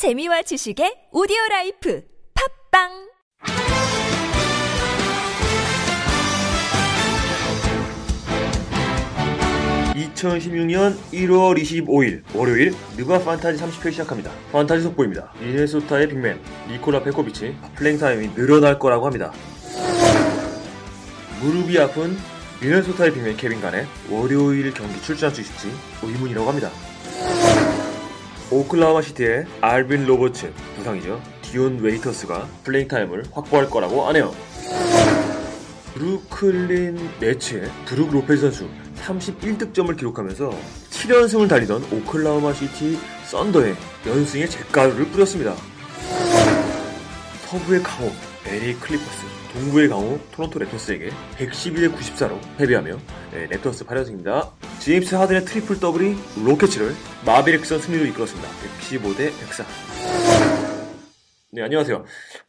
재미와 지식의 오디오 life 팟빵! (2016년 1월 25일) 월요일 누가 판타지 30회 시작합니다. 판타지 속보입니다. 미네소타의 big man 니콜라 페코비치 playing time이 늘어날 거라고 합니다. 무릎이 아픈 미네소타의 big man 케빈 가넷의 월요일 경기 출전할 수 있을지 의문이라고 합니다 오클라호마 시티의 알빈 로버츠 부상이죠 디온 웨이터스가 playing time을 확보할 거라고 하네요 브루클린 네츠의 브룩 로페즈 선수 31득점을 기록하면서 7연승을 달리던 오클라호마 시티 썬더에 연승의 잿가루를 뿌렸습니다. 서부의 강호 LA 클리퍼스, 동부의 강호 토론토 랩터스에게 112대 94로 패배하며 네, 랩터스 8연승입니다. 제임스 하든의 triple double이 로켓츠를 매버릭스전 승리로 이끌었습니다. 115대 104. 네, 안녕하세요.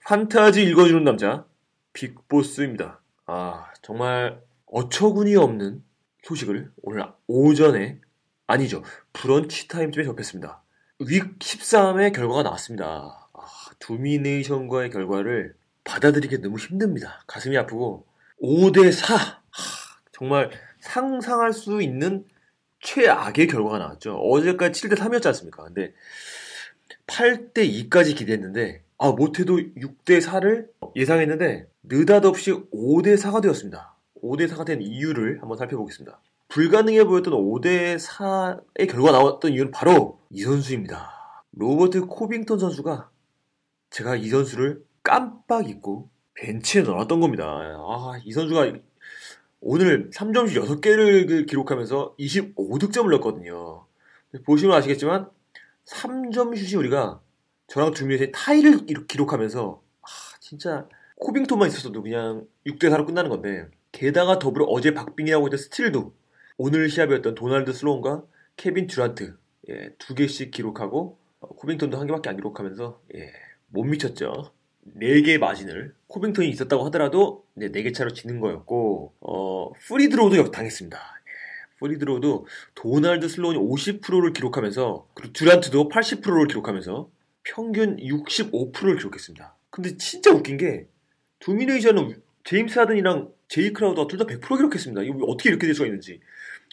판타지 읽어주는 남자 빅보스입니다. 아, 정말 어처구니 없는 소식을 오늘 오전에 아니죠 brunch time쯤에 접했습니다. Week 13의 결과가 나왔습니다. 아, 도미네이션과의 결과를 받아들이기 너무 힘듭니다. 가슴이 아프고 5대 4 아, 정말 상상할 수 있는 최악의 결과가 나왔죠. 어제까지 7대 3이었지 않습니까? 근데 8대 2까지 기대했는데 아 못해도 6대 4를 예상했는데 느닷없이 5대 4가 되었습니다. 5대 4가 된 이유를 한번 살펴보겠습니다. 불가능해 보였던 5대 4의 결과가 나왔던 이유는 바로 이 선수입니다. 로버트 코빙턴 선수가 제가 이 선수를 깜빡 잊고 벤치에 넣었던 겁니다. 아, 이 선수가 오늘 3점슛 6개를 기록하면서 25득점을 넣었거든요. 보시면 아시겠지만 3점슛이 우리가 저랑 도미네이션 타이를 기록하면서 아, 진짜 코빙턴만 있었어도 그냥 6대 4로 끝나는 건데 게다가 더불어 어제 박빙이라고 했던 스틸도 오늘 시합이었던 도널드 슬로운과 케빈 듀란트 예, 두 개씩 기록하고 어, 코빙턴도 한 개밖에 안 기록하면서 예, 못 미쳤죠. 4개의 마진을 코빙턴이 있었다고 하더라도 네, 4개 차로 지는 거였고 어, free throw도 당했습니다. 예, free throw도 도널드 슬로운이 50%를 기록하면서 그리고 듀란트도 80%를 기록하면서 평균 65%를 기록했습니다. 근데 진짜 웃긴 게 도미네이션은 제임스 하든이랑 제이 크라우더가 둘 다 100% 기록했습니다. 이거 어떻게 이렇게 될 수가 있는지.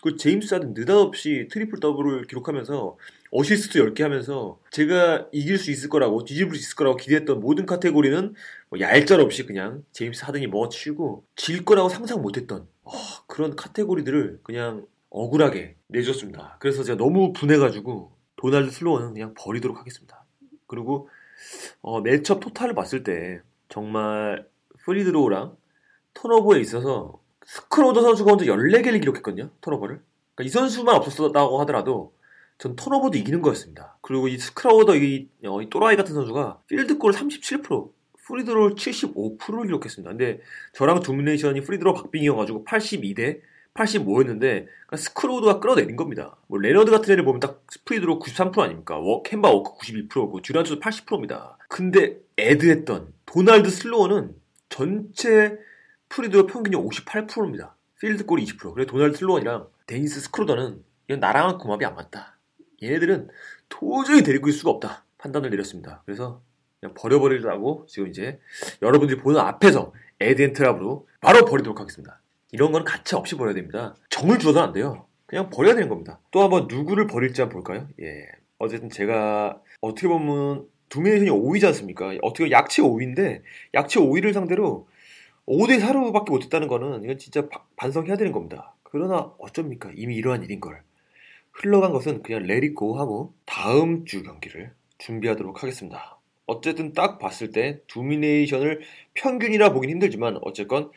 그 제임스 하든 느닷없이 triple double을 기록하면서 어시스트 10개 하면서 제가 이길 수 있을 거라고 뒤집을 수 있을 거라고 기대했던 모든 카테고리는 뭐 얄짤 없이 그냥 제임스 하든이 먹어치우고 질 거라고 상상 못했던 어, 그런 카테고리들을 그냥 억울하게 내줬습니다. 그래서 제가 너무 분해가지고 도날드 슬로우는 그냥 버리도록 하겠습니다. 그리고 어, matchup total을 봤을 때 정말 free throw랑 turnover에 있어서 스크로더 선수가 먼저 14개를 기록했거든요. turnover를. 그러니까 이 선수만 없었다고 하더라도 전 turnover도 이기는 거였습니다. 그리고 이 스크라우더 이, 어, 이 또라이 같은 선수가 필드골 37%, free throw 75%를 기록했습니다. 근데 저랑 도미네이션이 free throw 박빙이어가지고 82대 85였는데 그러니까 스크로우드가 끌어내린 겁니다. 뭐 레너드 같은 애를 보면 딱 free throw 93% 아닙니까? 워, 켐바 워커 91%고 듀란트도 80%입니다. 근데 add했던 도날드 슬로어는 전체 free throw 평균이 58%입니다. 필드골이 20%. 그래 도널드 슬로원이랑 데니스 스크로더는 이건 나랑은 궁합이 안 맞다. 얘네들은 도저히 데리고 있을 수가 없다. 판단을 내렸습니다. 그래서 그냥 버려버리라고 지금 이제 여러분들이 보는 앞에서 add and drop으로 바로 버리도록 하겠습니다. 이런 건 가차 없이 버려야 됩니다. 정을 주어서는 안 돼요. 그냥 버려야 되는 겁니다. 또 한번 누구를 버릴지 한번 볼까요? 예. 어쨌든 제가 어떻게 보면 도미네이션이 5위지 않습니까? 어떻게 약체 5위인데 약체 5위를 상대로 5대 4로밖에 못했다는 거는 이건 진짜 바, 반성해야 되는 겁니다. 그러나 어쩝니까? 이미 이러한 일인 걸. 흘러간 것은 그냥 let it go 하고 다음 주 경기를 준비하도록 하겠습니다. 어쨌든 딱 봤을 때 두미네이션을 평균이라 보긴 힘들지만 어쨌건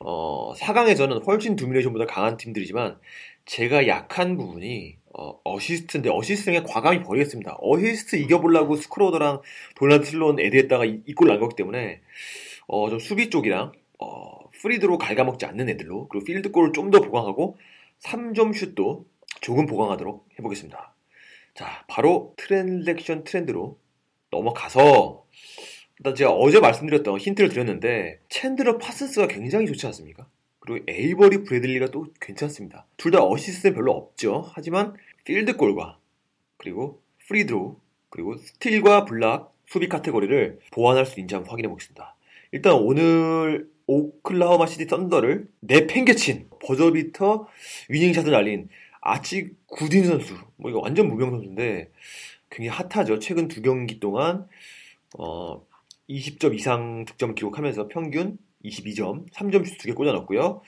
어, 4강에서는 훨씬 두미네이션보다 강한 팀들이지만 제가 약한 부분이 어, 어시스트인데 어시스트에 과감히 버리겠습니다. 어시스트 이겨보려고 스크로더랑 도널드 슬론 add했다가 이골 난 거기 때문에 어, 좀 수비 쪽이랑 어, free throw 갉아먹지 않는 애들로 그리고 필드골을 좀 더 보강하고 3점 슛도 조금 보강하도록 해보겠습니다. 자, 바로 transaction trend로 넘어가서 일단 제가 어제 말씀드렸던 힌트를 드렸는데 챈들러 파슨스가 굉장히 좋지 않습니까? 그리고 에이버리 브래들리가 또 괜찮습니다. 둘 다 어시스트는 별로 없죠. 하지만 필드골과 그리고 free throw 그리고 스틸과 블락 수비 카테고리를 보완할 수 있는지 한번 확인해 보겠습니다. 일단 오늘 오클라호마 시티 썬더를 내팽개친 버저비터 winning shot을 날린 아치 구딘 선수. 뭐 이거 완전 무명 선수인데 굉장히 핫하죠. 최근 두 경기 동안 어 20점 이상 득점을 기록하면서 평균 22점, 3점 슛 두 개 꽂아 넣었고요.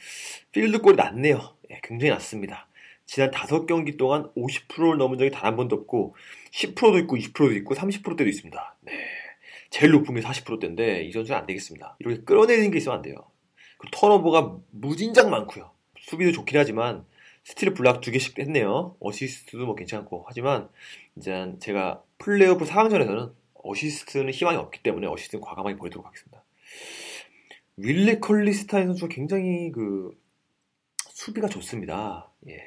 필드 골이 낮네요. 예, 굉장히 낮습니다. 지난 5경기 동안 50%를 넘은 적이 단 한 번도 없고 10%도 있고 20%도 있고 30%대도 있습니다. 네. 제일 높은 게 40%대인데 이 선수는 안 되겠습니다. 이렇게 끌어내리는 게 있으면 안 돼요. 그 턴오버가 무진장 많고요. 수비도 좋긴 하지만 스틸 블락 두 개씩 했네요. 어시스트도 뭐 괜찮고 하지만 이제 제가 플레이오프 4강전에서는 어시스트는 희망이 없기 때문에 어시스트는 과감하게 버리도록 하겠습니다. 윌리 컬리스타인 선수가 굉장히 그 수비가 좋습니다. 예.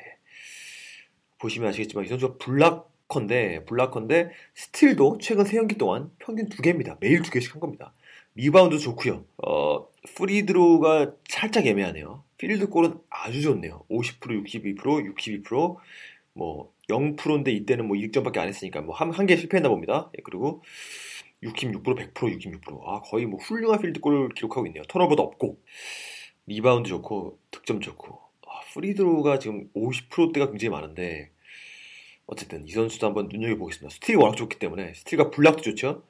보시면 아시겠지만 이 선수가 블락 컨데 블락컨데 스틸도 최근 3경기 동안 평균 2개입니다. 매일 2개씩 한 겁니다. 리바운드 좋고요. 어, free throw가 살짝 애매하네요. 필드골은 아주 좋네요. 50%, 62%, 62%, 뭐 0%인데 이때는 뭐 1점밖에 안 했으니까 뭐한한개 실패했나 봅니다. 예, 그리고 66%, 100%, 66%. 아, 거의 뭐 훌륭한 필드골을 기록하고 있네요. 턴오버도 없고 리바운드 좋고 득점 좋고 아, free throw가 지금 50%대가 굉장히 많은데 어쨌든 이 선수도 한번 눈여겨보겠습니다. 스틸이 워낙 좋기 때문에 스틸과 블락도 좋죠.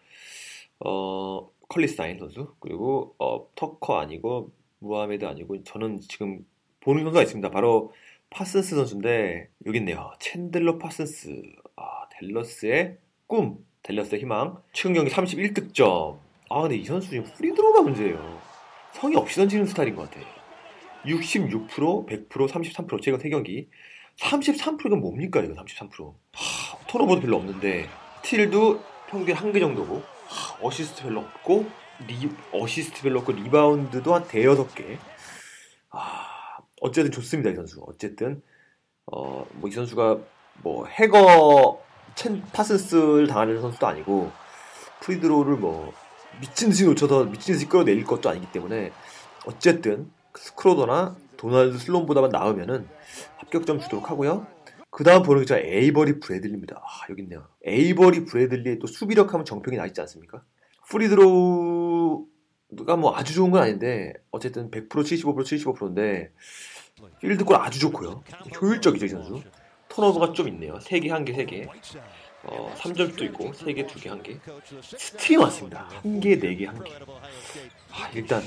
어, 컬리스타인 선수 그리고 어, 터커 아니고 무하메드 아니고 저는 지금 보는 선수가 있습니다. 바로 파슨스 선수인데 여기 있네요. 챈들러 파슨스 아, 댈러스의 꿈 댈러스의 희망 최근 경기 31득점 아 근데 이 선수 지금 free throw가 문제예요. 성의 없이 던지는 스타일인 것 같아. 66%, 100%, 33% 최근 3경기 33%가 뭡니까 이거 33% 하, 턴오버도 별로 없는데. 스틸도 평균 한 개 정도고 하, 어시스트 별로 없고 리, 어시스트 별로 없고 리바운드도 한 대여섯 개. 아, 어쨌든 좋습니다 이 선수 어쨌든 어, 뭐 이 선수가 뭐 hack-a-챈 파슨스를 당하는 선수도 아니고 free throw를 뭐 미친 듯이 놓쳐서 미친 듯이 끌어내릴 것도 아니기 때문에 어쨌든 스크로더나 도널드 슬론보다만 나으면은 합격점 주도록 하고요. 그 다음 보는 게 에이버리 브래들리입니다. 아, 여기 있네요. 에이버리 브래들리의 또 수비력 하면 정평이 나 있지 않습니까? free throw가 뭐 아주 좋은 건 아닌데 어쨌든 100% 75% 75%인데 필드골 아주 좋고요. 효율적이죠, 이 선수. 턴오버가 좀 있네요. 3개, 1개, 3개. 어, 3점도 있고 3개, 2개, 1개. 스틸이 왔습니다. 1개, 4개, 1개. 아, 일단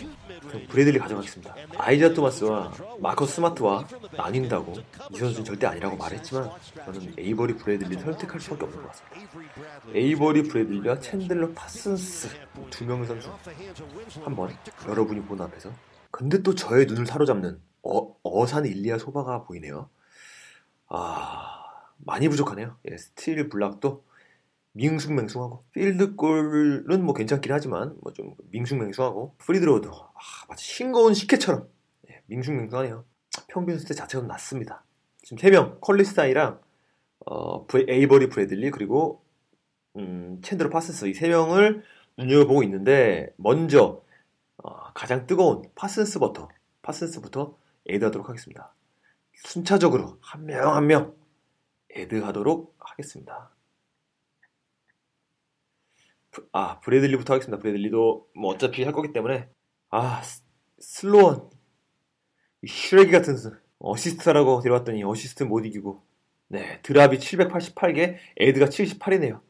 브래들리 가져가겠습니다. 아이자 토마스와 마커스 스마트와 나뉜다고 이 선수는 절대 아니라고 말했지만 저는 에이버리 브래들리 선택할 수밖에 없는 것 같습니다. 에이버리 브래들리와 챈들러 파슨스 두 명의 선수 한번 여러분이 보는 앞에서 근데 또 저의 눈을 사로잡는 어, 어산 일리아 소바가 보이네요. 아 많이 부족하네요. 예, 스틸 블락도 밍숭맹숭하고 필드골은 뭐 괜찮긴 하지만 뭐 좀 밍숭맹숭하고 free throw도 아, 마치 싱거운 식혜처럼 예, 밍숭맹숭하네요. 평균 수대 자체가 낮습니다. 지금 3명 컬리스타이랑 어, 에이버리 브래들리 그리고 음, 챈들러 파슨스 이 3명을 눈여겨보고 있는데 먼저 어, 가장 뜨거운 파슨스부터 파슨스부터 add하도록 하겠습니다. 순차적으로 한 명 한명 add하도록 하겠습니다. 아 브래들리부터 하겠습니다. 브래들리도 뭐 어차피 할 거기 때문에 아 슬로원 슈레기 같은 어시스트라고 데려왔더니 어시스트 못 이기고 네 drop이 788개 add가 78이네요.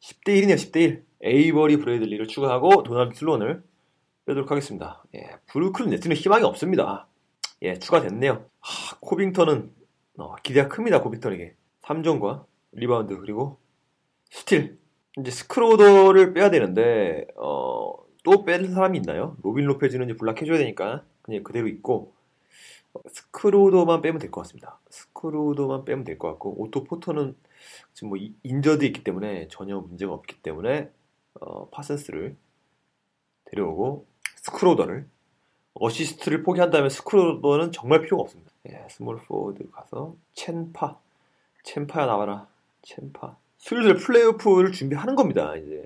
10대 1이네요. 10대 1 에이버리 브래들리를 추가하고 도널드 슬로원을 빼도록 하겠습니다. 예, 브루클린 네츠는 희망이 없습니다. 예, 추가됐네요. 하, 코빙턴은 어, 기대가 큽니다. 코빙턴에게 3점과 리바운드 그리고 스틸 이제 스크로더를 빼야 되는데 어, 또 빼는 사람이 있나요? 로빈 로페즈는 이제 블락 해줘야 되니까 그냥 그대로 있고 어, 스크로더만 빼면 될 것 같습니다. 스크로더만 빼면 될 것 같고 오토 포터는 지금 뭐 injured 있기 때문에 전혀 문제가 없기 때문에 어, 파센스를 데려오고 스크로더를 어시스트를 포기한다면 스크로더는 정말 필요가 없습니다. 예, 스몰 포워드 가서 첸파 첸파야 나와라 첸파 슬슬 플레이오프를 준비하는 겁니다. 이제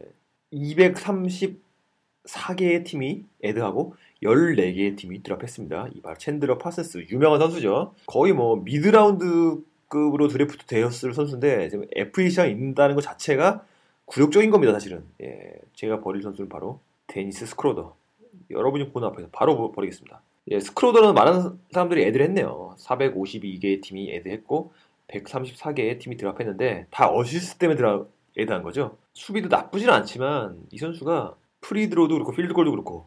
234개의 팀이 add하고 14개의 팀이 drop했습니다. 이발 챈드러 파세스 유명한 선수죠. 거의 뭐 mid round급으로 드래프트 되었을 선수인데 지금 FA 시장에 있다는 것 자체가 굴욕적인 겁니다, 사실은. 예, 제가 버릴 선수는 바로 데니스 스크로더. 여러분이 보는 앞에서 바로 버리겠습니다. 예, 스크로더는 많은 사람들이 add를 했네요. 452개의 팀이 add를 했고 134개의 팀이 drop했는데 다 어시스트 때문에 drop add한 거죠. 수비도 나쁘지는 않지만 이 선수가 free throw도 그렇고 필드골도 그렇고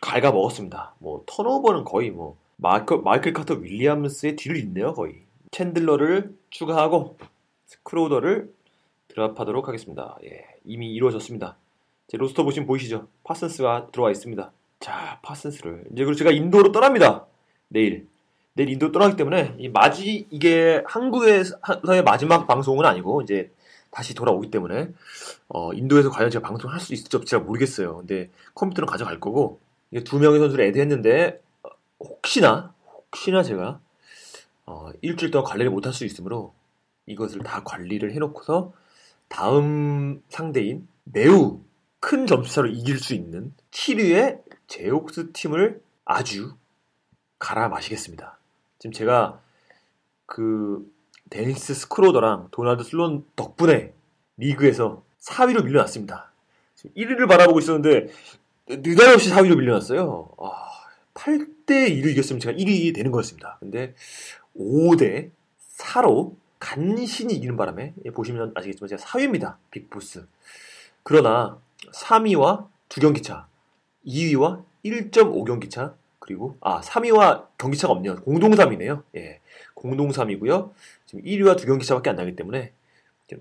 갈가 먹었습니다. 뭐 턴오버는 거의 뭐 마이클, 마이클 카터 윌리엄스의 뒤를 잇네요 거의. 챈들러를 추가하고 스크로더를 drop하도록 하겠습니다. 예, 이미 이루어졌습니다. 제 로스터 보시면 보이시죠? 파슨스가 들어와 있습니다. 자, 파슨스를 이제 그리고 제가 인도로 떠납니다. 내일. 내일 인도 떠나기 때문에 이 마지 이게 한국에서의 마지막 방송은 아니고 이제 다시 돌아오기 때문에 어, 인도에서 과연 제가 방송을 할수 있을지 없지 잘 모르겠어요. 근데 컴퓨터는 가져갈 거고 두 명의 선수를 애드했는데 어, 혹시나 혹시나 제가 어, 일주일 동안 관리를 못할 수 있으므로 이것을 다 관리를 해놓고서 다음 상대인 매우 큰 점수차로 이길 수 있는 7위의 제옥스 팀을 아주 갈아 마시겠습니다. 지금 제가 그 데니스 스크로더랑 도널드 슬론 덕분에 리그에서 4위로 밀려났습니다. 1위를 바라보고 있었는데 느닷없이 4위로 밀려났어요. 아, 8대 2로 이겼으면 제가 1위 되는 거였습니다. 근데 5대 4로 간신히 이기는 바람에 보시면 아시겠지만 제가 4위입니다. 빅보스. 그러나 3위와 2경기 차, 2위와 1.5경기 차, 그리고 아 3위와 경기차가 없네요. 공동 3위네요. 예, 공동 3위고요. 지금 1위와 2경기 차밖에 안 나기 때문에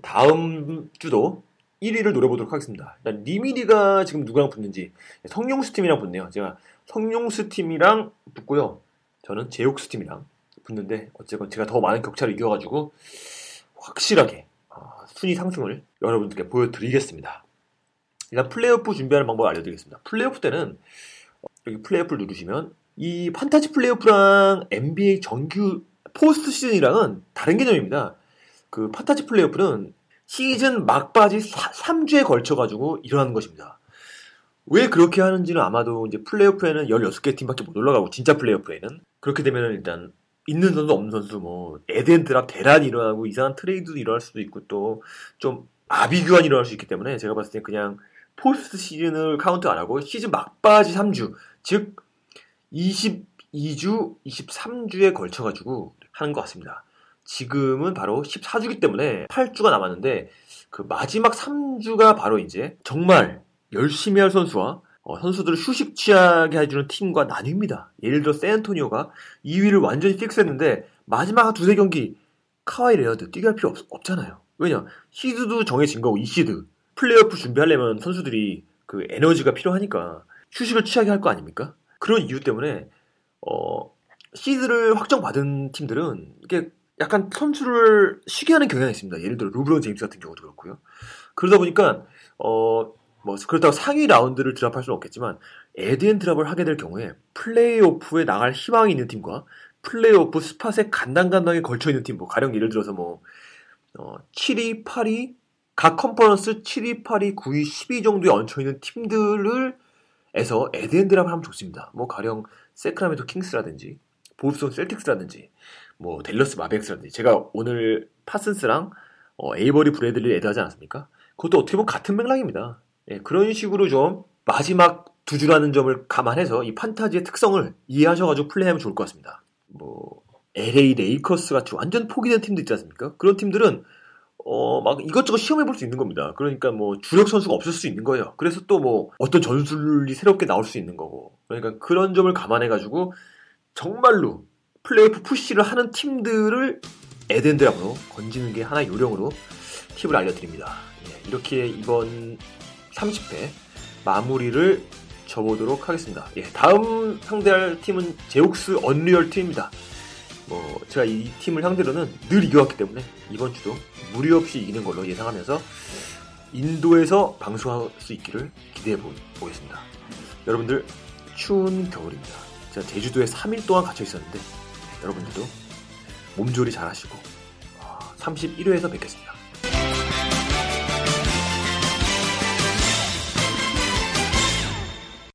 다음 주도 1위를 노려보도록 하겠습니다. 일단 리미리가 지금 누구랑 붙는지 성룡수 팀이랑 붙네요. 제가 성룡수 팀이랑 붙고요. 저는 제옥수 팀이랑 붙는데 어쨌건 제가 더 많은 격차를 이겨가지고 확실하게 어, 순위 상승을 여러분들께 보여드리겠습니다. 일단 플레이오프 준비하는 방법을 알려드리겠습니다. 플레이오프 때는 어, 여기 플레이오프를 누르시면 이 판타지 플레이오프랑 NBA 정규 포스트 시즌이랑은 다른 개념입니다. 그 판타지 플레이오프는 시즌 막바지 3주에 걸쳐가지고 일어나는 것입니다. 왜 그렇게 하는지는 아마도 이제 플레이오프에는 16개 팀밖에 못 올라가고 진짜 플레이오프에는 그렇게 되면 일단 있는 선수 없는 선수 뭐 add and drop 대란이 일어나고 이상한 트레이드도 일어날 수도 있고 또 좀 아비규환이 일어날 수 있기 때문에 제가 봤을 때 그냥 포스트 시즌을 카운트 안 하고 시즌 막바지 3주 즉 22주, 23주에 걸쳐 가지고 하는 것 같습니다. 지금은 바로 14주기 때문에 8주가 남았는데 그 마지막 3주가 바로 이제 정말 열심히 할 선수와 어, 선수들을 휴식 취하게 해주는 팀과 나뉩니다. 예를 들어 샌안토니오가 2위를 완전히 fix했는데 마지막 두세 경기 카와이 레너드 뛰게 할 필요 없, 잖아요 왜냐 시드도 정해진 거고 이 시드 플레이오프 준비하려면 선수들이 그 에너지가 필요하니까 휴식을 취하게 할 거 아닙니까? 그런 이유 때문에 어, 시드를 확정받은 팀들은 이게 약간 선수를 쉬게 하는 경향이 있습니다. 예를 들어 루브론 제임스 같은 경우도 그렇고요. 그러다 보니까 어, 뭐 그렇다고 상위 라운드를 drop할 수는 없겠지만 add and drop을 하게 될 경우에 플레이오프에 나갈 희망이 있는 팀과 플레이오프 spot에 간당간당하게 걸쳐 있는 팀, 뭐 가령 예를 들어서 뭐 어, 7위, 8위 각 컨퍼런스 7위, 8위, 9위, 10위 정도에 얹혀 있는 팀들을 에서 add and drop을 하면 좋습니다. 뭐 가령 세크라멘토 킹스라든지 보스턴 셀틱스라든지 뭐 델러스 마백스라든지 제가 오늘 파슨스랑 어, 에이버리 브래들리 add하지 않았습니까? 그것도 어떻게 보면 같은 맥락입니다. 예, 그런 식으로 좀 마지막 두 주라는 점을 감안해서 이 판타지의 특성을 이해하셔가지고 플레이하면 좋을 것 같습니다. 뭐 LA 레이커스 같이 완전 포기된 팀들 있지 않습니까? 그런 팀들은 어, 막 이것저것 시험해 볼 수 있는 겁니다. 그러니까 뭐 주력 선수가 없을 수 있는 거예요. 그래서 또 뭐 어떤 전술이 새롭게 나올 수 있는 거고. 그러니까 그런 점을 감안해 가지고 정말로 플레이오프 push를 하는 팀들을 add and drop으로 건지는 게 하나의 요령으로 팁을 알려드립니다. 예, 이렇게 이번 30회 마무리를 접어보도록 하겠습니다. 예, 다음 상대할 팀은 제옥스 언리얼 팀입니다. 뭐 제가 이 팀을 상대로는 늘 이겨왔기 때문에 이번 주도 무리 없이 이기는 걸로 예상하면서 인도에서 방송할 수 있기를 기대해 보겠습니다. 여러분들 추운 겨울입니다. 제가 제주도에 3일 동안 갇혀 있었는데 여러분들도 몸조리 잘 하시고 31회에서 아, 뵙겠습니다.